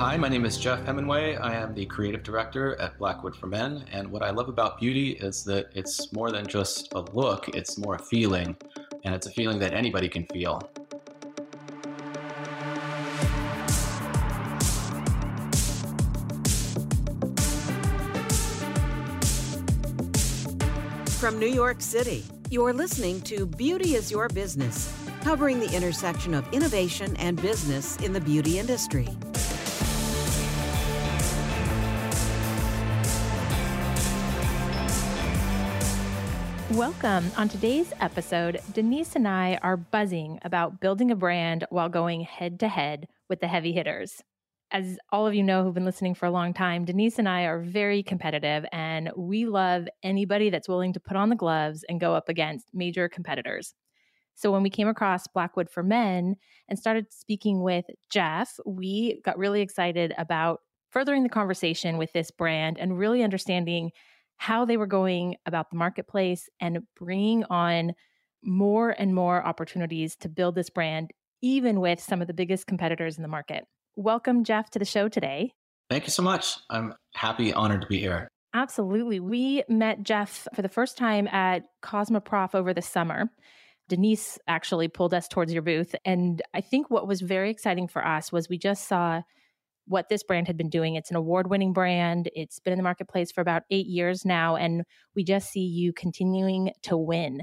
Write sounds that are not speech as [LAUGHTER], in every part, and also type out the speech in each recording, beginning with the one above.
Hi, my name is Jeff Hemingway. I am the creative director at Blackwood for Men. And what I love about beauty is that it's more than just a look, it's more a feeling. And it's a feeling that anybody can feel. From New York City, you're listening to Beauty is Your Business, covering the intersection of innovation and business in the beauty industry. Welcome. On today's episode, Denise and I are buzzing about building a brand while going head to head with the heavy hitters. As all of you know who've been listening for a long time, Denise and I are very competitive and we love anybody that's willing to put on the gloves and go up against major competitors. So when we came across Blackwood for Men and started speaking with Jeff, we got really excited about furthering the conversation with this brand and really understanding how they were going about the marketplace and bringing on more and more opportunities to build this brand, even with some of the biggest competitors in the market. Welcome, Jeff, to the show today. Thank you so much. I'm happy, honored to be here. Absolutely. We met Jeff for the first time at Cosmoprof over the summer. Denise actually pulled us towards your booth. And I think what was very exciting for us was we just saw what this brand had been doing. It's an award winning brand. It's been in the marketplace for about eight years now. And we just see you continuing to win.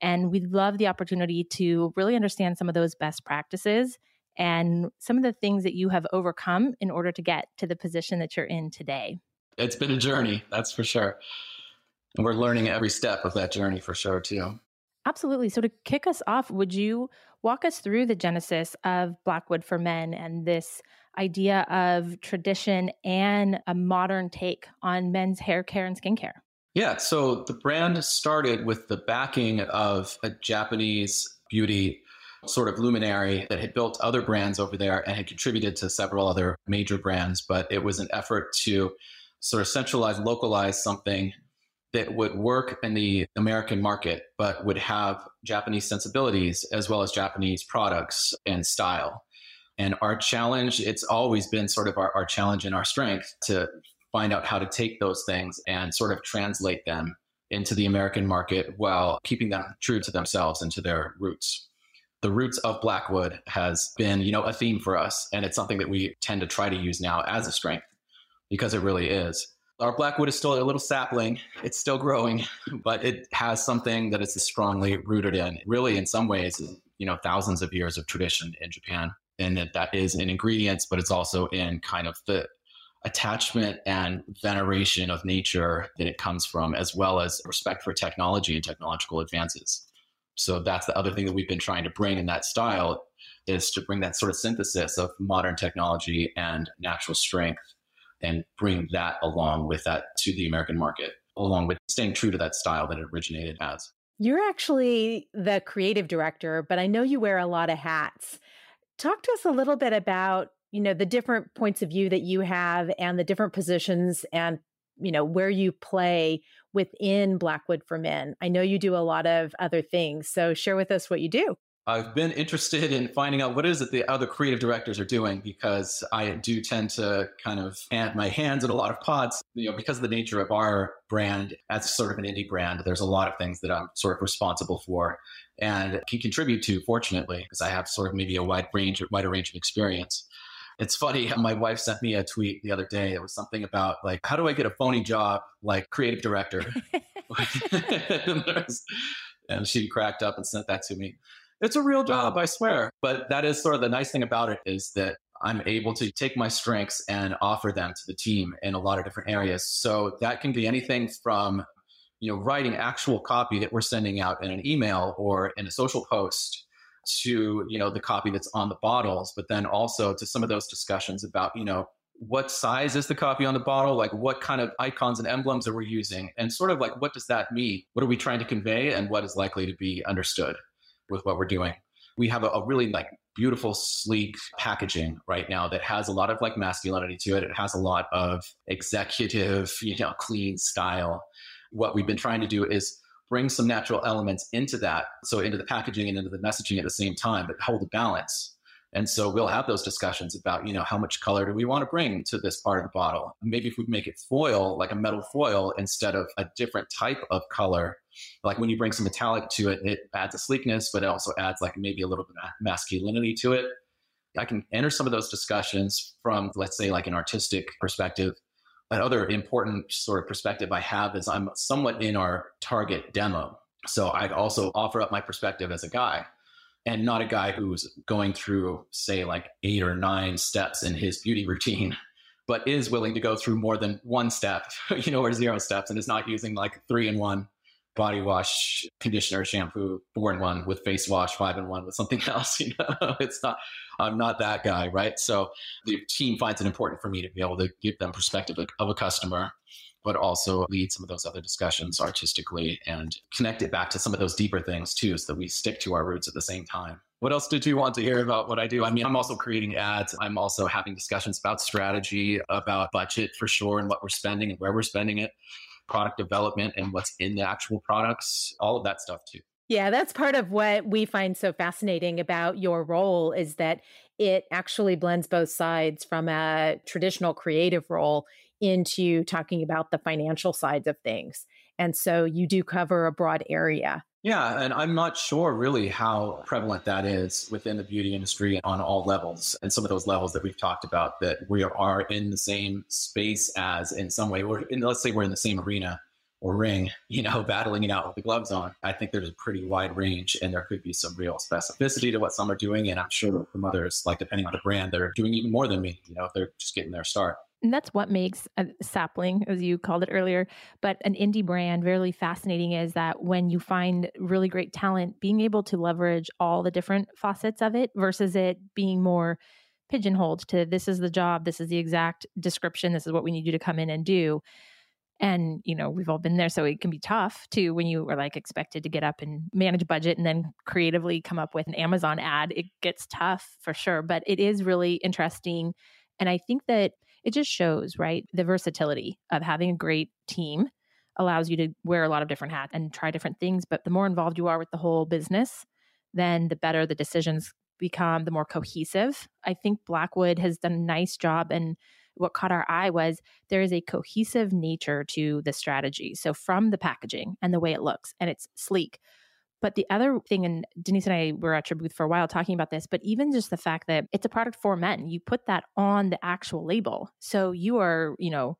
And we love the opportunity to really understand some of those best practices and some of the things that you have overcome in order to get to the position that you're in today. It's been a journey, that's for sure. And we're learning every step of that journey for sure, too. Absolutely. So, to kick us off, would you walk us through the genesis of Blackwood for Men and this idea of tradition and a modern take on men's hair care and skincare? Yeah, so the brand started with the backing of a Japanese beauty sort of luminary that had built other brands over there and had contributed to several other major brands. But it was an effort to sort of centralize, localize something that would work in the American market, but would have Japanese sensibilities as well as Japanese products and style. And our challenge, it's always been sort of our, our challenge and our strength to find out how to take those things and sort of translate them into the American market while keeping them true to themselves and to their roots. The roots of Blackwood has been, you know, a theme for us. And it's something that we tend to try to use now as a strength because it really is. Our Blackwood is still a little sapling. It's still growing, [LAUGHS] but it has something that it's strongly rooted in. Really, in some ways, you know, thousands of years of tradition in Japan and that that is in ingredients, but it's also in kind of the attachment and veneration of nature that it comes from, as well as respect for technology and technological advances. So that's the other thing that we've been trying to bring in that style is to bring that sort of synthesis of modern technology and natural strength and bring that along with that to the American market, along with staying true to that style that it originated as. You're actually the creative director, but I know you wear a lot of hats. Talk to us a little bit about, you know, the different points of view that you have and the different positions and, you know, where you play within Blackwood for Men. I know you do a lot of other things. So share with us what you do. I've been interested in finding out what is it the other creative directors are doing because I do tend to kind of add my hands in a lot of pots. You know, because of the nature of our brand as sort of an indie brand, there's a lot of things that I'm sort of responsible for and can contribute to, fortunately, because I have sort of maybe a wide range, wider range of experience. It's funny. [LAUGHS] My wife sent me a tweet the other day. It was something about like, how do I get a phony job like creative director? [LAUGHS] [LAUGHS] and she cracked up and sent that to me. It's a real job, I swear. But that is sort of the nice thing about it is that I'm able to take my strengths and offer them to the team in a lot of different areas. So that can be anything from, you know, writing actual copy that we're sending out in an email or in a social post to, you know, the copy that's on the bottles, but then also to some of those discussions about, you know, what size is the copy on the bottle? Like what kind of icons and emblems are we using? And sort of like what does that mean? What are we trying to convey and what is likely to be understood? With what we're doing. We have a, a really like beautiful, sleek packaging right now that has a lot of like masculinity to it. It has a lot of executive, you know, clean style. What we've been trying to do is bring some natural elements into that. So into the packaging and into the messaging at the same time, but hold the balance And so we'll have those discussions about, you know, how much color do we want to bring to this part of the bottle? Maybe if we make it foil, like a metal foil, instead of a different type of color, like when you bring some metallic to it, it adds a sleekness, but it also adds like maybe a little bit of masculinity to it. I can enter some of those discussions from, let's say, like an artistic perspective. Another important sort of perspective I have is I'm somewhat in our target demo. So I also offer up my perspective as a guy and not a guy who's going through, say, like eight or nine steps in his beauty routine, [LAUGHS] but is willing to go through more than one step, [LAUGHS] you know, or zero steps and is not using like three in one body wash, conditioner, shampoo, four in one with face wash, five in one with something [LAUGHS] else. You know, [LAUGHS] it's not, I'm not that guy, right? So the team finds it important for me to be able to give them perspective of a customer, but also lead some of those other discussions artistically and connect it back to some of those deeper things too, so that we stick to our roots at the same time. What else did you want to hear about what I do? I mean, I'm also creating ads. I'm also having discussions about strategy, about budget for sure, and what we're spending and where we're spending it product development and what's in the actual products, all of that stuff too. Yeah, that's part of what we find so fascinating about your role is that it actually blends both sides from a traditional creative role into talking about the financial sides of things. And so you do cover a broad area. Yeah, and I'm not sure really how prevalent that is within the beauty industry on all levels. And some of those levels that we've talked about that we are in the same space as in some way, we're in, let's say we're in the same arena or ring, [LAUGHS] you know, battling it out with the gloves on. I think there's a pretty wide range and there could be some real specificity to what some are doing. And I'm sure from others, like depending on the brand, they're doing even more than me, you know, if they're just getting their start. And that's what makes a sapling, as you called it earlier, but an indie brand really fascinating is that when you find really great talent, being able to leverage all the different facets of it versus it being more pigeonholed to this is the job, this is the exact description, this is what we need you to come in and do. And, you know, we've all been there. So it can be tough too when you are like expected to get up and manage budget and then creatively come up with an Amazon ad. It gets tough for sure. But it is really interesting. And I think that it just shows, right? The versatility of having a great team allows you to wear a lot of different hats and try different things. But the more involved you are with the whole business, then the better the decisions become, the more cohesive. I think Blackwood has done a nice job. And what caught our eye was there is a cohesive nature to the strategy. So from the packaging and the way it looks, and it's sleek. But the other thing, and Denise and I were at your booth for a while talking about this, but even just the fact that it's a product for men, you put that on the actual label. So you are, you know,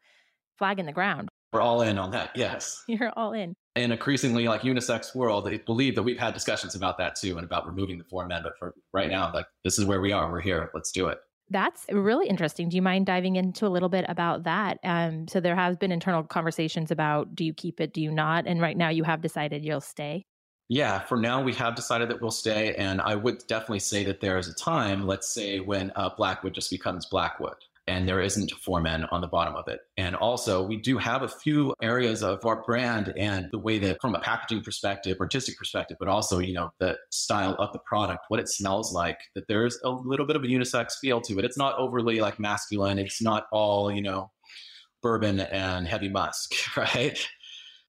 flag in the ground. We're all in on that. Yes. [LAUGHS] You're all in. In increasingly like unisex world, they believe that we've had discussions about that too and about removing the for men. But for right now, like this is where we are. We're here. Let's do it. That's really interesting. Do you mind diving into a little bit about that? Um, so there has been internal conversations about do you keep it, do you not? And right now you have decided you'll stay. Yeah, for now we have decided that we'll stay, and I would definitely say that there is a time, let's say, when uh, Blackwood just becomes Blackwood, and there isn't for men on the bottom of it. And also, we do have a few areas of our brand and the way that, from a packaging perspective, artistic perspective, but also, you know, the style of the product, what it smells like. That there's a little bit of a unisex feel to it. It's not overly like masculine. It's not all, you know, bourbon and heavy musk, [LAUGHS] right?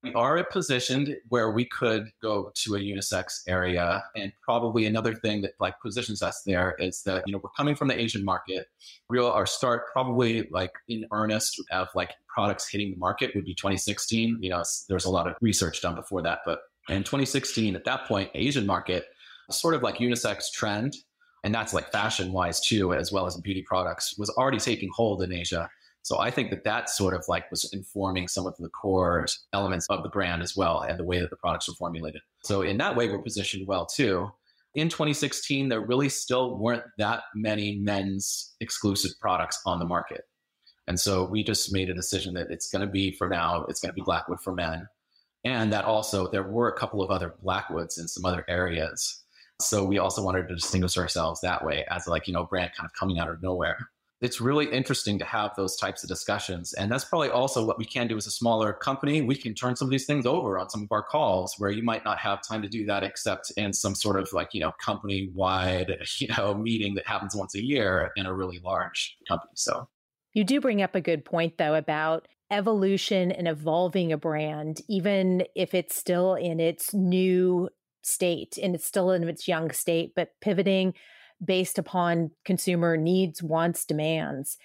We are positioned where we could go to a unisex area. And probably another thing that like positions us there is that, you know, we're coming from the Asian market. Real our start probably like in earnest of like products hitting the market would be 2016. You know, there's a lot of research done before that. But in 2016, at that point, Asian market, sort of like unisex trend, and that's like fashion wise too, as well as beauty products, was already taking hold in Asia. So I think that that sort of like was informing some of the core elements of the brand as well and the way that the products were formulated. So in that way, we're positioned well too. In 2016, there really still weren't that many men's exclusive products on the market. And so we just made a decision that it's going to be for now, it's going to be Blackwood for men. And that also, there were a couple of other Blackwoods in some other areas. So we also wanted to distinguish ourselves that way as like, you know, brand kind of coming out of nowhere it's really interesting to have those types of discussions. And that's probably also what we can do as a smaller company. We can turn some of these things over on some of our calls where you might not have time to do that except in some sort of like, you know, company wide, [LAUGHS] you know, meeting that happens once a year in a really large company. So you do bring up a good point though about evolution and evolving a brand, even if it's still in its new state and it's still in its young state, but pivoting based upon consumer needs, wants, demands,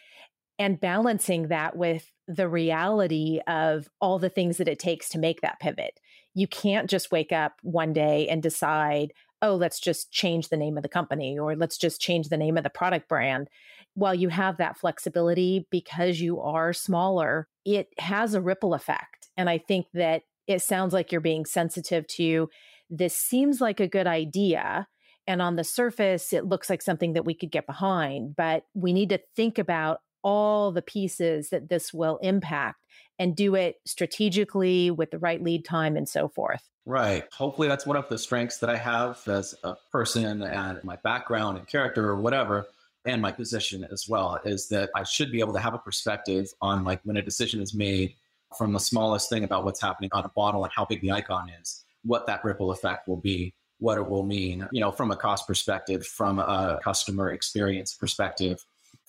and balancing that with the reality of all the things that it takes to make that pivot. You can't just wake up one day and decide, oh, let's just change the name of the company or let's just change the name of the product brand. While you have that flexibility because you are smaller, it has a ripple effect. And I think that it sounds like you're being sensitive to this seems like a good idea. And on the surface, it looks like something that we could get behind, but we need to think about all the pieces that this will impact and do it strategically with the right lead time and so forth. Right. Hopefully, that's one of the strengths that I have as a person and my background and character or whatever, and my position as well, is that I should be able to have a perspective on like when a decision is made from the smallest thing about what's happening on a bottle and how big the icon is, what that ripple effect will be, what it will mean, you know, from a cost perspective, from a customer experience perspective,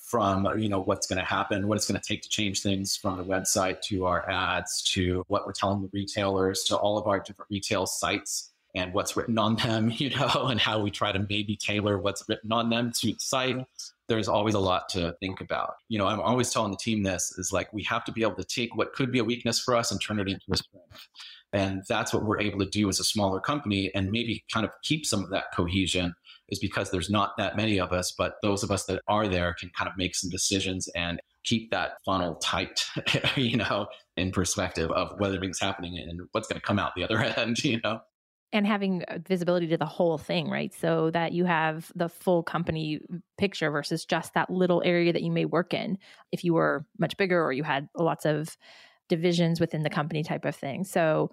from you know what's going to happen what it's going to take to change things from the website to our ads to what we're telling the retailers to all of our different retail sites and what's written on them [LAUGHS] you know and how we try to maybe tailor what's written on them to the site there's always a lot to think about you know i'm always telling the team this is like we have to be able to take what could be a weakness for us and turn it into a strength and that's what we're able to do as a smaller company and maybe kind of keep some of that cohesion is because there's not that many of us, but those of us that are there can kind of make some decisions and keep that funnel tight, [LAUGHS] you know, in perspective of what everything's happening and what's going to come out the other [LAUGHS] end, you know. And having uh, visibility to the whole thing, right? So that you have the full company picture versus just that little area that you may work in. If you were much bigger or you had lots of divisions within the company type of thing. So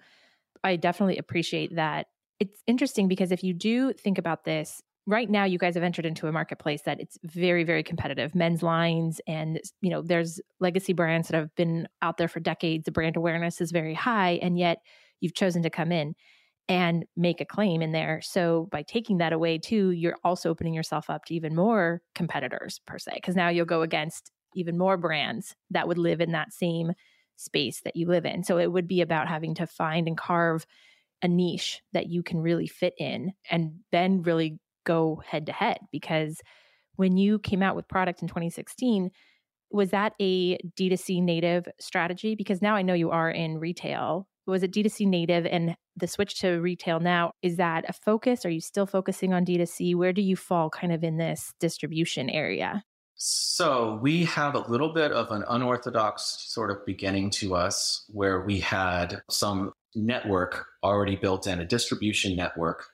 I definitely appreciate that. It's interesting because if you do think about this right now you guys have entered into a marketplace that it's very very competitive men's lines and you know there's legacy brands that have been out there for decades the brand awareness is very high and yet you've chosen to come in and make a claim in there. So by taking that away too you're also opening yourself up to even more competitors per se because now you'll go against even more brands that would live in that same space that you live in. So it would be about having to find and carve a niche that you can really fit in and then really go head to head because when you came out with product in 2016 was that a d2c native strategy? Because now i know you are in retail was it d2c native and the switch to retail now is that a focus? Are you still focusing on d2c where do you fall kind of in this distribution area? So we have a little bit of an unorthodox sort of beginning to us where we had some network already built in a distribution network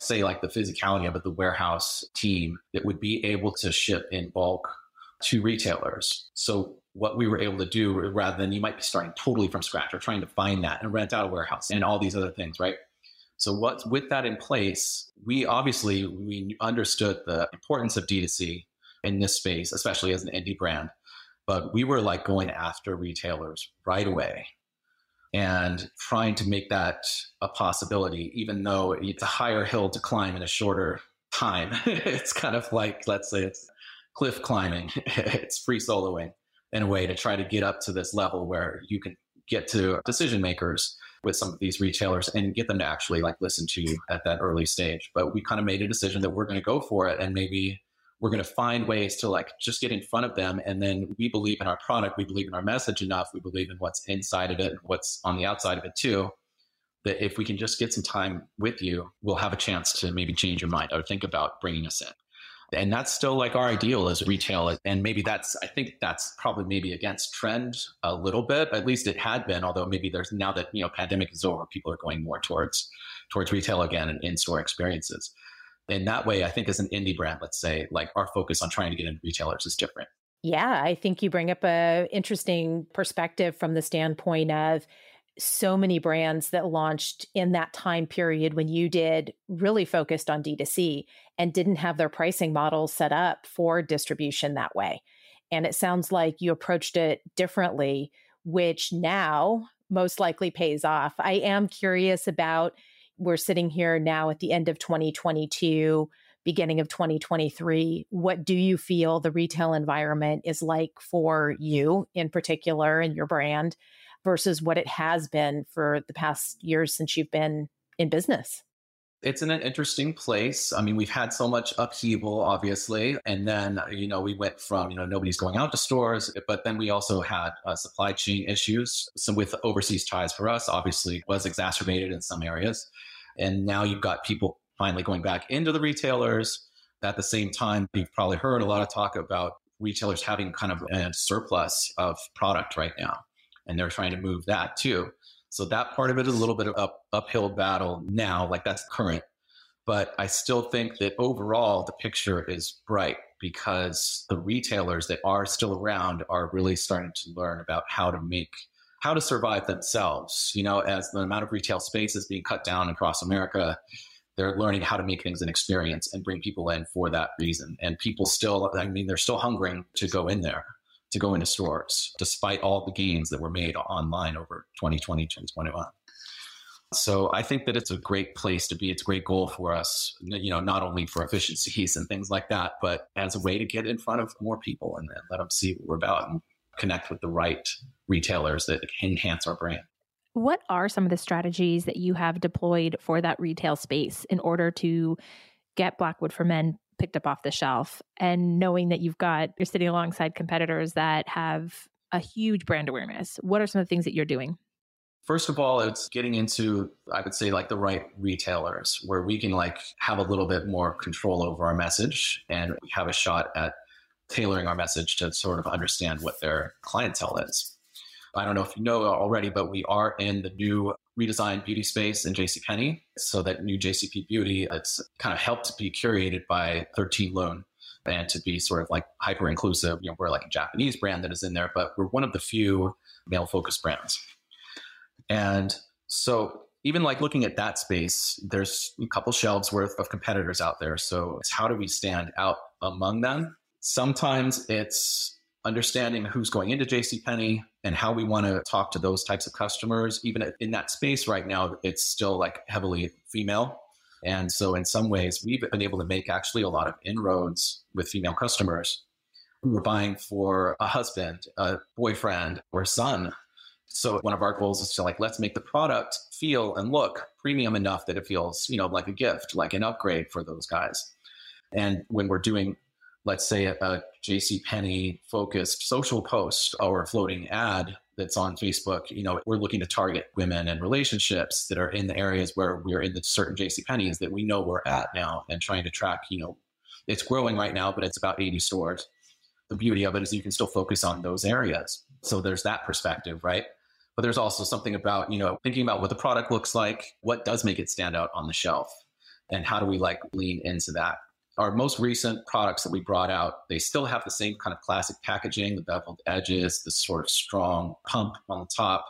say like the physicality of it, the warehouse team that would be able to ship in bulk to retailers. So what we were able to do rather than you might be starting totally from scratch or trying to find that and rent out a warehouse and all these other things, right? So what with that in place, we obviously we understood the importance of D2C in this space, especially as an indie brand. But we were like going after retailers right away and trying to make that a possibility, even though it's a higher hill to climb in a shorter time. [LAUGHS] it's kind of like, let's say it's cliff climbing, [LAUGHS] it's free soloing in a way to try to get up to this level where you can get to decision makers with some of these retailers and get them to actually like listen to you at that early stage. But we kind of made a decision that we're going to go for it and maybe we're going to find ways to like just get in front of them and then we believe in our product we believe in our message enough we believe in what's inside of it and what's on the outside of it too that if we can just get some time with you we'll have a chance to maybe change your mind or think about bringing us in and that's still like our ideal as retail and maybe that's i think that's probably maybe against trend a little bit at least it had been although maybe there's now that you know pandemic is over people are going more towards towards retail again and in-store experiences in that way, I think as an indie brand, let's say, like our focus on trying to get into retailers is different. Yeah, I think you bring up a interesting perspective from the standpoint of so many brands that launched in that time period when you did really focused on D2C and didn't have their pricing models set up for distribution that way. And it sounds like you approached it differently, which now most likely pays off. I am curious about we're sitting here now at the end of 2022, beginning of 2023. What do you feel the retail environment is like for you in particular and your brand versus what it has been for the past years since you've been in business? it's in an interesting place. I mean, we've had so much upheaval, obviously. And then, you know, we went from, you know, nobody's going out to stores, but then we also had uh, supply chain issues. So with overseas ties for us, obviously was exacerbated in some areas. And now you've got people finally going back into the retailers. At the same time, you've probably heard a lot of talk about retailers having kind of a surplus of product right now. And they're trying to move that too. So that part of it is a little bit of up, uphill battle now, like that's current. But I still think that overall the picture is bright because the retailers that are still around are really starting to learn about how to make how to survive themselves. You know, as the amount of retail space is being cut down across America, they're learning how to make things an experience and bring people in for that reason. And people still, I mean, they're still hungering to go in there to go into stores, despite all the gains that were made online over 2020, and 2021. So I think that it's a great place to be. It's a great goal for us, you know, not only for efficiencies and things like that, but as a way to get in front of more people and, and let them see what we're about and connect with the right retailers that enhance our brand. What are some of the strategies that you have deployed for that retail space in order to get Blackwood for Men picked up off the shelf and knowing that you've got you're sitting alongside competitors that have a huge brand awareness what are some of the things that you're doing First of all, it's getting into, I would say, like the right retailers where we can like have a little bit more control over our message and have a shot at tailoring our message to sort of understand what their clientele is. I don't know if you know already, but we are in the new redesigned beauty space in JCPenney. So that new JCP Beauty, it's kind of helped to be curated by 13 Lune and to be sort of like hyper inclusive. You know, we're like a Japanese brand that is in there, but we're one of the few male focused brands. And so even like looking at that space, there's a couple shelves worth of competitors out there. So it's how do we stand out among them? Sometimes it's understanding who's going into JCPenney and how we want to talk to those types of customers. Even in that space right now, it's still like heavily female. And so, in some ways, we've been able to make actually a lot of inroads with female customers who are buying for a husband, a boyfriend, or son. So, one of our goals is to like, let's make the product feel and look premium enough that it feels, you know, like a gift, like an upgrade for those guys. And when we're doing let's say a, a JC Penney focused social post or a floating ad that's on Facebook, you know, we're looking to target women and relationships that are in the areas where we're in the certain JC Penney's that we know we're at now and trying to track, you know, it's growing right now, but it's about 80 stores. The beauty of it is you can still focus on those areas. So there's that perspective, right? But there's also something about, you know, thinking about what the product looks like, what does make it stand out on the shelf, and how do we like lean into that our most recent products that we brought out, they still have the same kind of classic packaging, the beveled edges, the sort of strong pump on the top,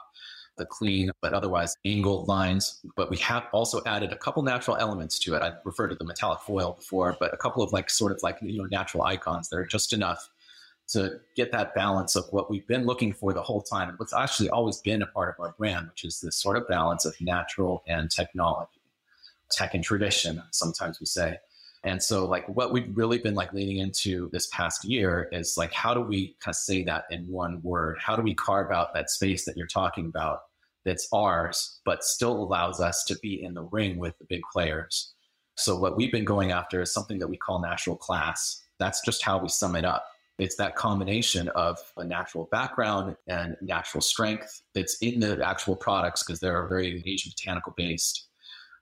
the clean but otherwise angled lines. But we have also added a couple natural elements to it. I referred to the metallic foil before, but a couple of like sort of like you know natural icons that are just enough to get that balance of what we've been looking for the whole time and what's actually always been a part of our brand, which is this sort of balance of natural and technology, tech and tradition, sometimes we say. And so like what we've really been like leaning into this past year is like how do we kind of say that in one word? How do we carve out that space that you're talking about that's ours, but still allows us to be in the ring with the big players? So what we've been going after is something that we call natural class. That's just how we sum it up. It's that combination of a natural background and natural strength that's in the actual products because they're very Asian botanical based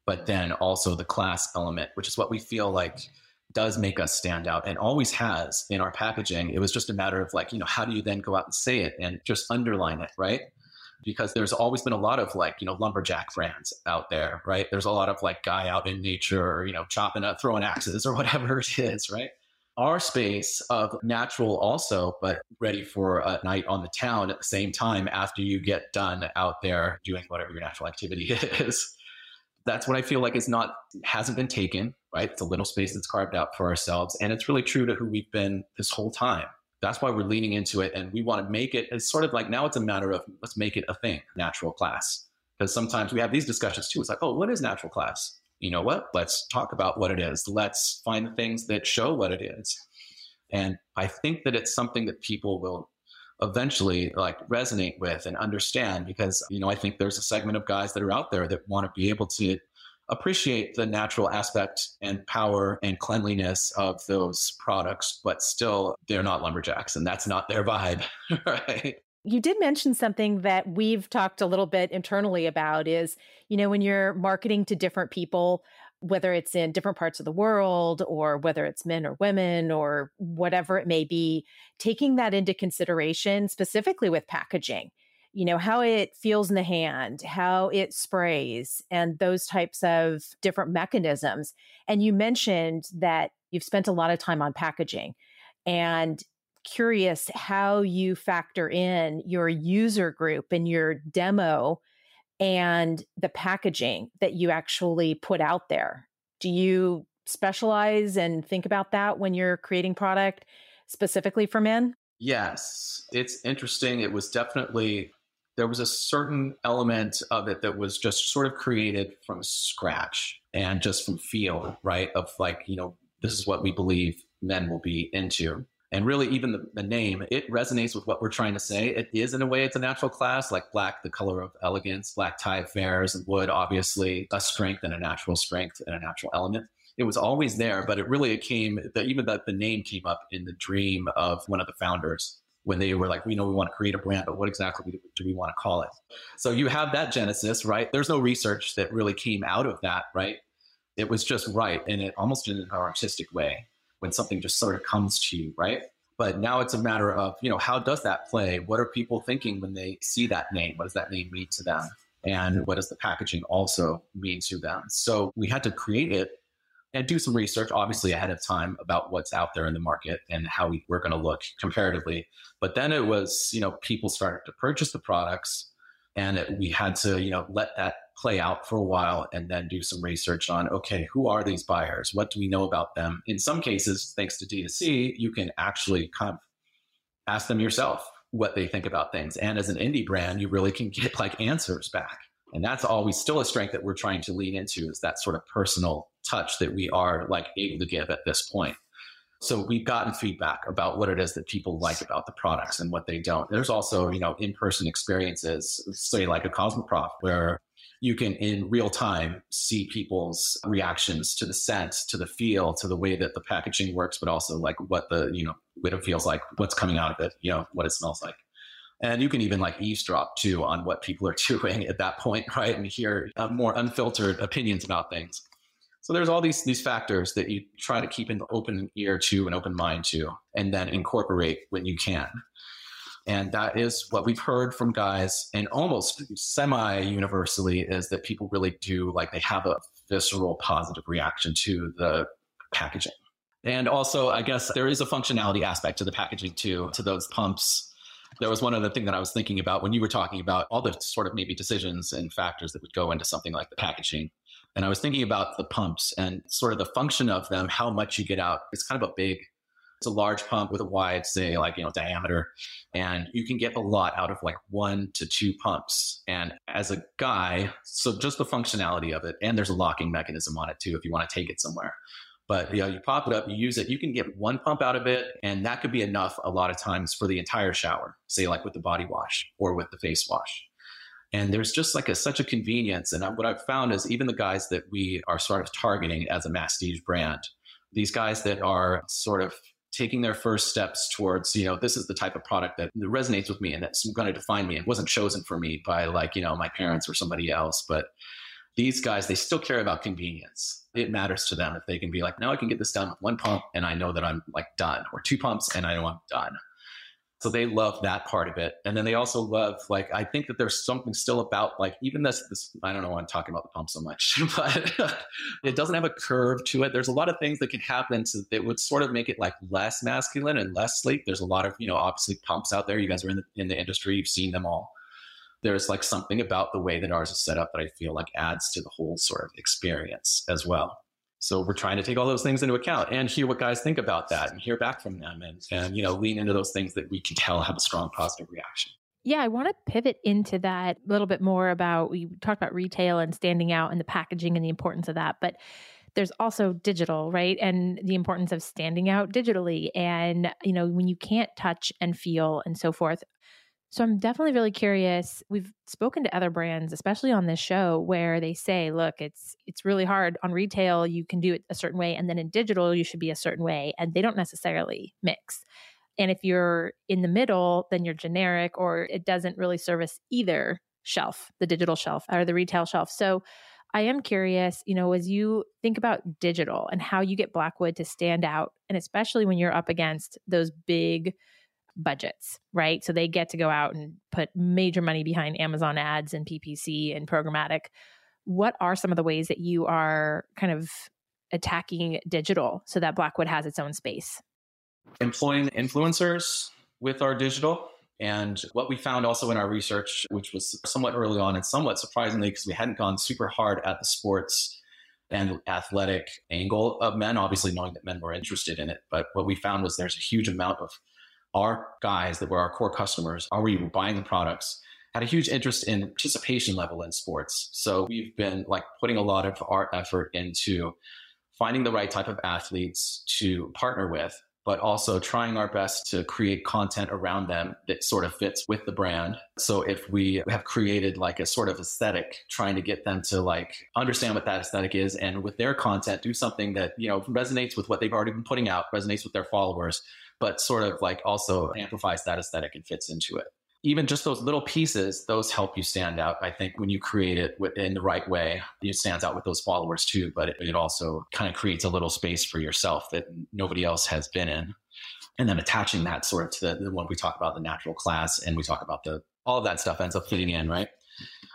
but then also the class element, which is what we feel like does make us stand out and always has in our packaging. It was just a matter of like, you know, how do you then go out and say it and just underline it, right? Because there's always been a lot of like, you know, lumberjack brands out there, right? There's a lot of like guy out in nature or, you know, chopping up, throwing axes or [LAUGHS] whatever it is, right? Our space of natural also, but ready for a night on the town at the same time after you get done out there doing whatever your natural activity [LAUGHS] is that's what I feel like is not hasn't been taken, right? It's a little space that's carved out for ourselves. And it's really true to who we've been this whole time. That's why we're leaning into it and we want to make it it's sort of like now it's a matter of let's make it a thing, natural class. Because sometimes we have these discussions too. It's like, oh, what is natural class? You know what? Let's talk about what it is. Let's find the things that show what it is. And I think that it's something that people will eventually like resonate with and understand because you know i think there's a segment of guys that are out there that want to be able to appreciate the natural aspect and power and cleanliness of those products, but still they're not lumberjacks and that's not their vibe, [LAUGHS] right? You did mention something that we've talked a little bit internally about is, you know, when you're marketing to different people, whether it's in different parts of the world or whether it's men or women or whatever it may be, taking that into consideration, specifically with packaging, you know, how it feels in the hand, how it sprays, and those types of different mechanisms. And you mentioned that you've spent a lot of time on packaging and curious how you factor in your user group and your demo and the packaging that you actually put out there. Do you specialize and think about that when you're creating product specifically for men? Yes, it's interesting. It was definitely, there was a certain element of it that was just sort of created from scratch and just from feel, right? Of like, you know, this is what we believe men will be into. And really, even the, the, name, it resonates with what we're trying to say. It is, in a way, it's a natural class, like black, the color of elegance, black tie affairs, and wood, obviously, a strength and a natural strength and a natural element. It was always there, but it really came, that even that the name came up in the dream of one of the founders when they were like, we know we want to create a brand, but what exactly do we want to call it? So you have that genesis, right? There's no research that really came out of that, right? It was just right, and it almost in an artistic way when something just sort of comes to you, right? But now it's a matter of, you know, how does that play? What are people thinking when they see that name? What does that name mean to them? And what does the packaging also mean to them? So we had to create it and do some research, obviously, ahead of time about what's out there in the market and how we were going to look comparatively. But then it was, you know, people started to purchase the products and it, we had to, you know, let that play out for a while and then do some research on okay, who are these buyers? What do we know about them? In some cases, thanks to D2C, you can actually kind of ask them yourself what they think about things. And as an indie brand, you really can get like answers back. And that's always still a strength that we're trying to lean into is that sort of personal touch that we are like able to give at this point. So we've gotten feedback about what it is that people like about the products and what they don't. There's also, you know, in-person experiences, say like a Cosmoprof, where you can in real time see people's reactions to the scent, to the feel, to the way that the packaging works, but also like what the, you know, what it feels like, what's coming out of it, you know, what it smells like. And you can even like eavesdrop too on what people are [LAUGHS] doing at that point, right? And hear uh, more unfiltered opinions about things. So there's all these these factors that you try to keep an open ear to, an open mind to, and then incorporate when you can. And that is what we've heard from guys, and almost semi universally, is that people really do like they have a visceral positive reaction to the packaging. And also, I guess there is a functionality aspect to the packaging too, to those pumps. There was one other thing that I was thinking about when you were talking about all the sort of maybe decisions and factors that would go into something like the packaging. And I was thinking about the pumps and sort of the function of them, how much you get out. It's kind of a big it's a large pump with a wide, say, like, you know, diameter. And you can get a lot out of like one to two pumps. And as a guy, so just the functionality of it, and there's a locking mechanism on it too if you want to take it somewhere. But you know, you pop it up, you use it, you can get one pump out of it, and that could be enough a lot of times for the entire shower, say like with the body wash or with the face wash. And there's just like a, such a convenience. And what I've found is even the guys that we are sort of targeting as a masstige brand, these guys that are sort of taking their first steps towards, you know, this is the type of product that resonates with me and that's going to define me and wasn't chosen for me by like, you know, my parents or somebody else. But these guys, they still care about convenience. It matters to them if they can be like, now I can get this done with one pump and I know that I'm like done, or two pumps and I know I'm done. So they love that part of it. And then they also love, like, I think that there's something still about, like, even this, this I don't know why I'm talking about the pump so much, [LAUGHS] but [LAUGHS] it doesn't have a curve to it. There's a lot of things that can happen to, that would sort of make it like less masculine and less sleek. There's a lot of, you know, obviously pumps out there. You guys are in the, in the industry, you've seen them all. There's like something about the way that ours is set up that I feel like adds to the whole sort of experience as well. So we're trying to take all those things into account and hear what guys think about that and hear back from them and, and you know, lean into those things that we can tell have a strong positive reaction. Yeah, I want to pivot into that a little bit more about we talked about retail and standing out and the packaging and the importance of that, but there's also digital, right? And the importance of standing out digitally and you know, when you can't touch and feel and so forth. So I'm definitely really curious. We've spoken to other brands, especially on this show, where they say, look, it's it's really hard on retail, you can do it a certain way, and then in digital you should be a certain way, and they don't necessarily mix. And if you're in the middle, then you're generic or it doesn't really service either shelf, the digital shelf or the retail shelf. So I am curious, you know, as you think about digital and how you get Blackwood to stand out, and especially when you're up against those big budgets, right? So they get to go out and put major money behind Amazon ads and PPC and programmatic. What are some of the ways that you are kind of attacking digital so that Blackwood has its own space? Employing influencers with our digital. And what we found also in our research, which was somewhat early on and somewhat surprisingly, because we hadn't gone super hard at the sports and athletic angle of men, obviously knowing that men were interested in it. But what we found was there's a huge amount of our guys that were our core customers, are we buying the products, had a huge interest in participation level in sports. So we've been like putting a lot of our effort into finding the right type of athletes to partner with, but also trying our best to create content around them that sort of fits with the brand. So if we have created like a sort of aesthetic, trying to get them to like understand what that aesthetic is and with their content, do something that, you know, resonates with what they've already been putting out, resonates with their followers, but sort of like also amplifies that aesthetic and fits into it. Even just those little pieces, those help you stand out. I think when you create it in the right way, it stands out with those followers too, but it, it also kind of creates a little space for yourself that nobody else has been in. And then attaching that sort of to the, the one we talk about, the natural class, and we talk about the, all of that stuff ends up fitting in, right?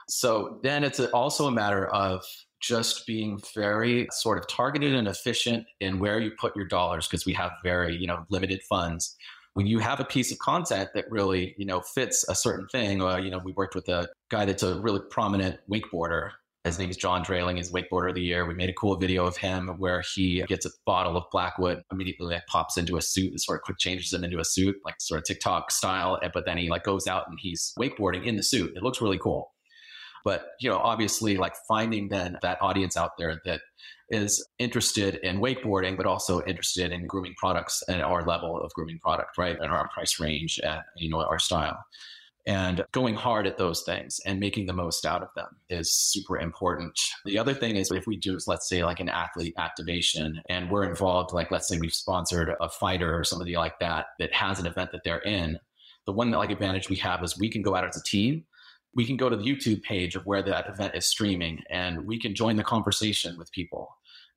So then it's also a matter of just being very sort of targeted and efficient in where you put your dollars because we have very you know limited funds when you have a piece of content that really you know fits a certain thing uh, you know we worked with a guy that's a really prominent wakeboarder his name is John Drayling. He's wakeboarder of the year. We made a cool video of him where he gets a bottle of Blackwood, immediately like, pops into a suit and sort of quick changes him into a suit, like sort of TikTok style. But then he like goes out and he's wakeboarding in the suit. It looks really cool. But, you know, obviously like finding then that audience out there that is interested in wakeboarding, but also interested in grooming products and our level of grooming product, right? And our price range and, you know, our style. And going hard at those things and making the most out of them is super important. The other thing is if we do, let's say, like an athlete activation and we're involved, like let's say we've sponsored a fighter or somebody like that that has an event that they're in, the one like advantage we have is we can go out as a team we can go to the YouTube page of where that event is streaming and we can join the conversation with people.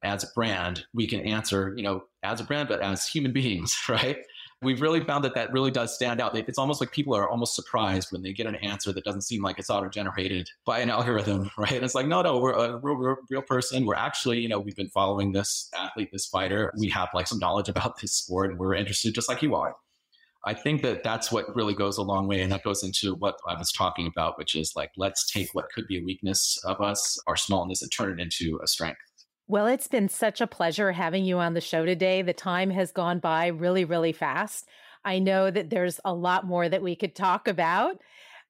As a brand, we can answer, you know, as a brand, but as human beings, [LAUGHS] right? We've really found that that really does stand out. It's almost like people are almost surprised when they get an answer that doesn't seem like it's auto generated by an algorithm, [LAUGHS] right? And it's like, no, no, we're a real, real, person. We're actually, you know, we've been following this athlete, this fighter. We have like some knowledge about this sport and we're interested just like you are. I think that that's what really goes a long way. And that goes into what I was talking about, which is like, let's take what could be a weakness of us, our smallness, and turn it into a strength. Well, it's been such a pleasure having you on the show today. The time has gone by really, really fast. I know that there's a lot more that we could talk about.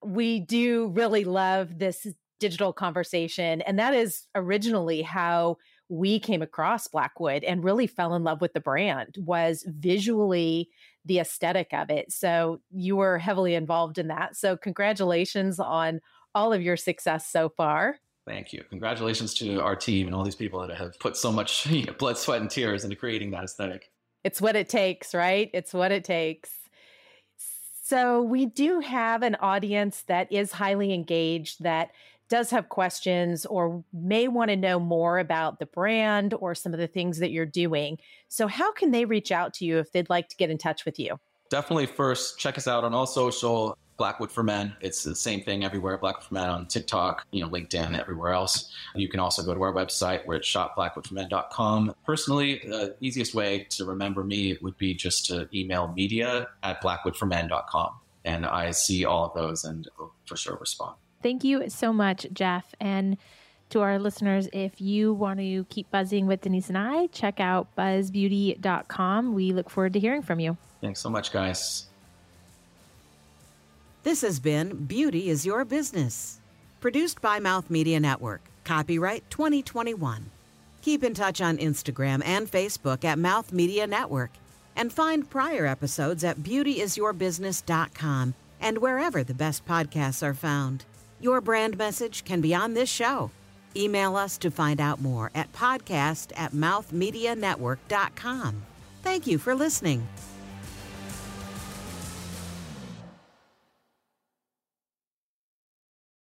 We do really love this digital conversation. And that is originally how we came across Blackwood and really fell in love with the brand was visually the aesthetic of it. So you were heavily involved in that. So congratulations on all of your success so far. Thank you. Congratulations to our team and all these people that have put so much [LAUGHS] you know, blood, sweat, and tears into creating that aesthetic. It's what it takes, right? It's what it takes. So, we do have an audience that is highly engaged that does have questions or may want to know more about the brand or some of the things that you're doing. So, how can they reach out to you if they'd like to get in touch with you? Definitely first check us out on all social. Blackwood for Men. It's the same thing everywhere. Blackwood for Men on TikTok, you know, LinkedIn, everywhere else. You can also go to our website. We're at shopblackwoodformen.com. Personally, the easiest way to remember me would be just to email media at blackwoodformen.com. And I see all of those and for sure respond. Thank you so much, Jeff. And to our listeners, if you want to keep buzzing with Denise and I, check out buzzbeauty.com. We look forward to hearing from you. Thanks so much, guys. This has been Beauty is Your Business, produced by Mouth Media Network. Copyright 2021. Keep in touch on Instagram and Facebook at Mouth Media Network and find prior episodes at beautyisyourbusiness.com and wherever the best podcasts are found. Your brand message can be on this show. Email us to find out more at podcast at mouthmedianetwork.com. Thank you for listening.